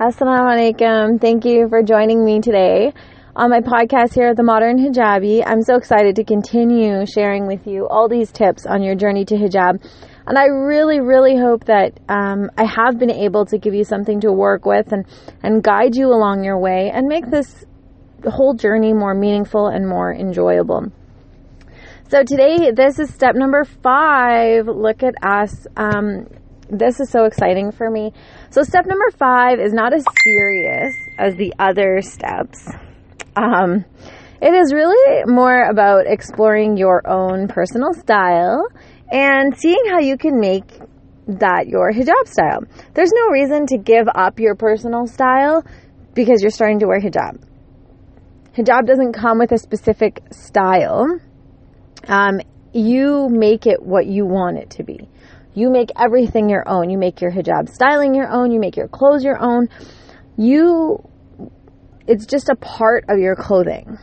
Assalamu alaikum. Thank you for joining me today on my podcast here at the Modern Hijabi. I'm so excited to continue sharing with you all these tips on your journey to hijab. And I really, really hope that um, I have been able to give you something to work with and, and guide you along your way and make this whole journey more meaningful and more enjoyable. So today, this is step number five. Look at us. Um, this is so exciting for me. So step number five is not as serious as the other steps. Um, it is really more about exploring your own personal style and seeing how you can make that your hijab style. There's no reason to give up your personal style because you're starting to wear hijab. Hijab doesn't come with a specific style um, you make it what you want it to be. You make everything your own. You make your hijab styling your own. You make your clothes your own. You, it's just a part of your clothing.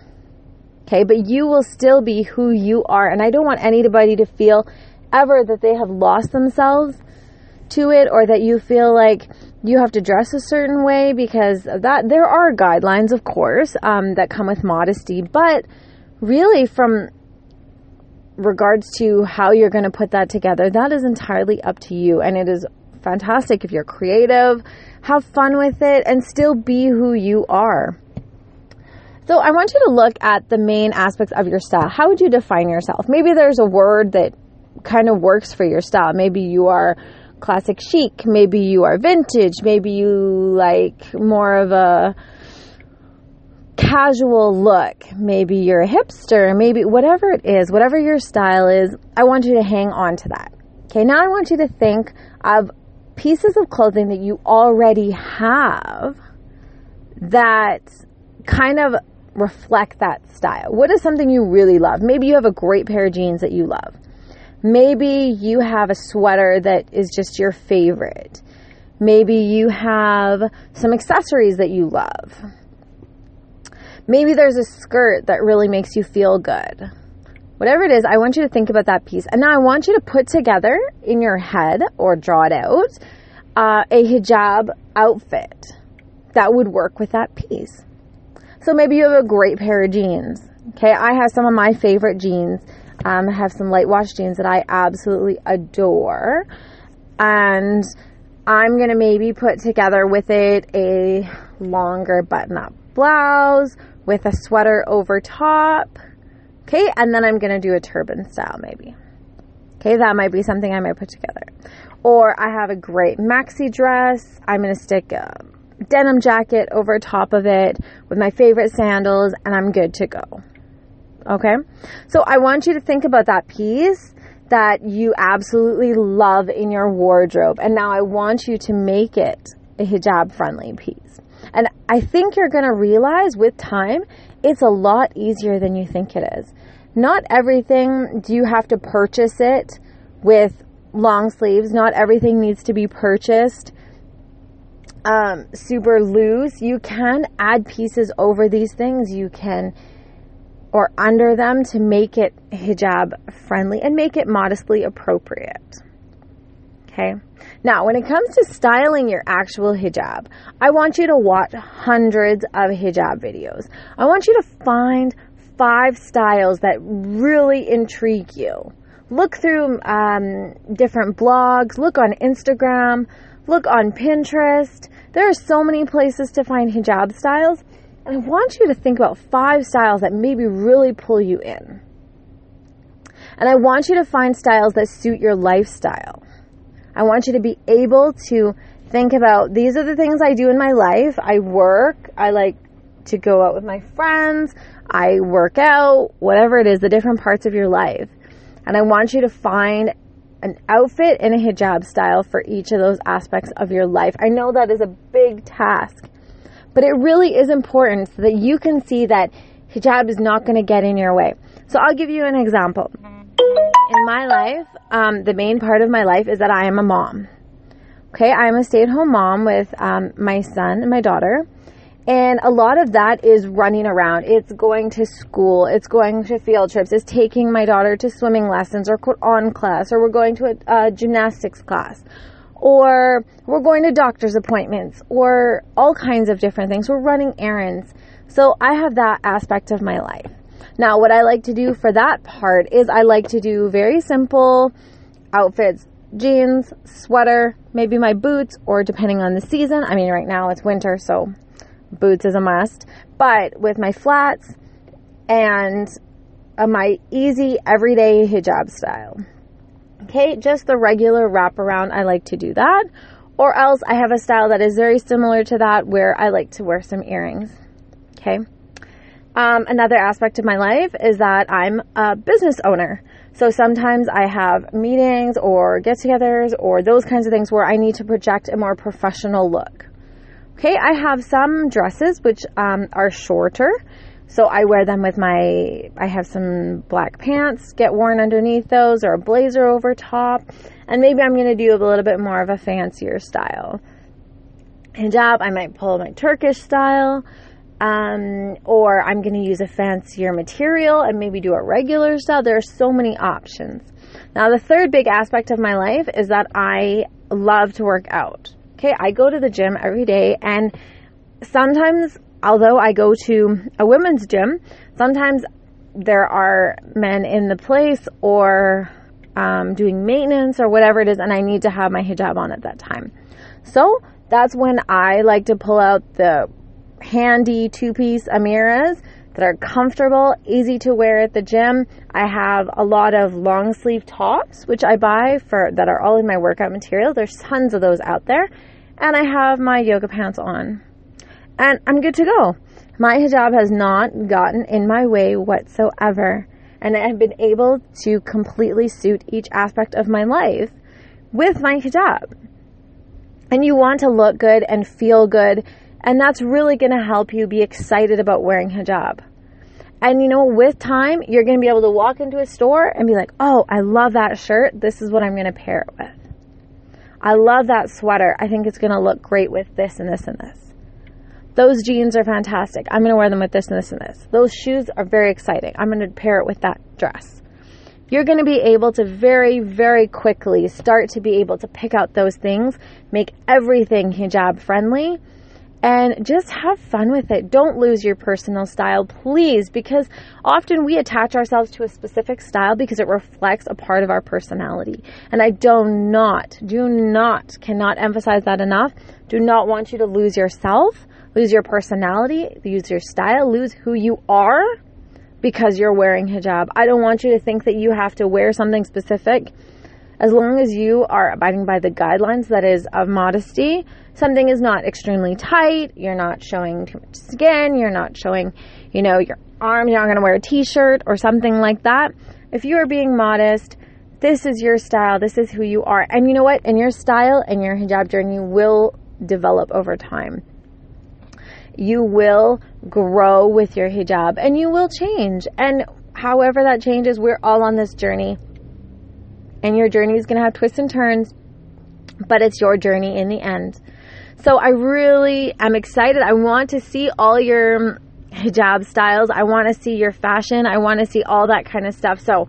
Okay, but you will still be who you are. And I don't want anybody to feel ever that they have lost themselves to it or that you feel like you have to dress a certain way because of that. There are guidelines, of course, um, that come with modesty, but really from regards to how you're going to put that together, that is entirely up to you. And it is fantastic if you're creative, have fun with it, and still be who you are. So I want you to look at the main aspects of your style. How would you define yourself? Maybe there's a word that kind of works for your style. Maybe you are classic chic. Maybe you are vintage. Maybe you like more of a casual look. Maybe you're a hipster, maybe whatever it is, whatever your style is, I want you to hang on to that. Okay, now I want you to think of pieces of clothing that you already have that kind of reflect that style. What is something you really love? Maybe you have a great pair of jeans that you love. Maybe you have a sweater that is just your favorite. Maybe you have some accessories that you love Maybe there's a skirt that really makes you feel good. Whatever it is, I want you to think about that piece. And now I want you to put together in your head or draw it out uh, a hijab outfit that would work with that piece. So maybe you have a great pair of jeans. Okay, I have some of my favorite jeans. Um, I have some light wash jeans that I absolutely adore. And I'm going to maybe put together with it a longer button up blouse with a sweater over top. Okay, and then I'm gonna do a turban style maybe. Okay, that might be something I might put together. Or I have a great maxi dress. I'm gonna stick a denim jacket over top of it with my favorite sandals, and I'm good to go. Okay, so I want you to think about that piece that you absolutely love in your wardrobe, and now I want you to make it a hijab friendly piece. And I think you're going to realize with time, it's a lot easier than you think it is. Not everything do you have to purchase it with long sleeves. Not everything needs to be purchased um, super loose. You can add pieces over these things. You can or under them to make it hijab friendly and make it modestly appropriate. Okay. Now, when it comes to styling your actual hijab, I want you to watch hundreds of hijab videos. I want you to find five styles that really intrigue you. Look through um, different blogs, look on Instagram, look on Pinterest. There are so many places to find hijab styles. And I want you to think about five styles that maybe really pull you in. And I want you to find styles that suit your lifestyle. I want you to be able to think about these are the things I do in my life. I work, I like to go out with my friends, I work out, whatever it is, the different parts of your life. And I want you to find an outfit in a hijab style for each of those aspects of your life. I know that is a big task, but it really is important so that you can see that hijab is not going to get in your way. So I'll give you an example in my life, um, the main part of my life is that I am a mom. Okay, I'm a stay at home mom with um, my son and my daughter. And a lot of that is running around. It's going to school, it's going to field trips, it's taking my daughter to swimming lessons or Quran class, or we're going to a, a gymnastics class, or we're going to doctor's appointments or all kinds of different things. We're running errands. So I have that aspect of my life. Now, what I like to do for that part is I like to do very simple outfits jeans, sweater, maybe my boots, or depending on the season. I mean, right now it's winter, so boots is a must. But with my flats and my easy everyday hijab style. Okay, just the regular wraparound, I like to do that. Or else I have a style that is very similar to that where I like to wear some earrings. Okay. Um, another aspect of my life is that I'm a business owner. So sometimes I have meetings or get togethers or those kinds of things where I need to project a more professional look. Okay, I have some dresses which um, are shorter. So I wear them with my, I have some black pants get worn underneath those or a blazer over top. And maybe I'm going to do a little bit more of a fancier style. Hijab, I might pull my Turkish style um, or I'm going to use a fancier material and maybe do a regular style. There are so many options. Now, the third big aspect of my life is that I love to work out. Okay, I go to the gym every day, and sometimes, although I go to a women's gym, sometimes there are men in the place or um, doing maintenance or whatever it is, and I need to have my hijab on at that time. So that's when I like to pull out the handy two piece Amiras that are comfortable, easy to wear at the gym. I have a lot of long sleeve tops, which I buy for that are all in my workout material. There's tons of those out there. And I have my yoga pants on. And I'm good to go. My hijab has not gotten in my way whatsoever. And I have been able to completely suit each aspect of my life with my hijab. And you want to look good and feel good and that's really going to help you be excited about wearing hijab. And you know, with time, you're going to be able to walk into a store and be like, oh, I love that shirt. This is what I'm going to pair it with. I love that sweater. I think it's going to look great with this and this and this. Those jeans are fantastic. I'm going to wear them with this and this and this. Those shoes are very exciting. I'm going to pair it with that dress. You're going to be able to very, very quickly start to be able to pick out those things, make everything hijab friendly, and just have fun with it. Don't lose your personal style, please, because often we attach ourselves to a specific style because it reflects a part of our personality. And I do not, do not, cannot emphasize that enough. Do not want you to lose yourself, lose your personality, lose your style, lose who you are because you're wearing hijab. I don't want you to think that you have to wear something specific as long as you are abiding by the guidelines that is of modesty something is not extremely tight, you're not showing too much skin, you're not showing, you know, your arms, you're not going to wear a t-shirt or something like that. If you are being modest, this is your style, this is who you are. And you know what? And your style and your hijab journey will develop over time. You will grow with your hijab and you will change. And however that changes, we're all on this journey. And your journey is going to have twists and turns, but it's your journey in the end. So I really am excited. I want to see all your um, hijab styles. I want to see your fashion. I want to see all that kind of stuff. So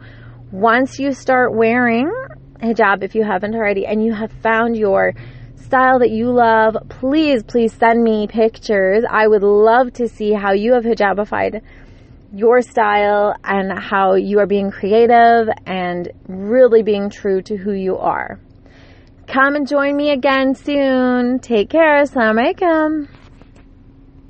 once you start wearing hijab, if you haven't already, and you have found your style that you love, please, please send me pictures. I would love to see how you have hijabified your style and how you are being creative and really being true to who you are. Come and join me again soon. Take care. Assalamu alaikum.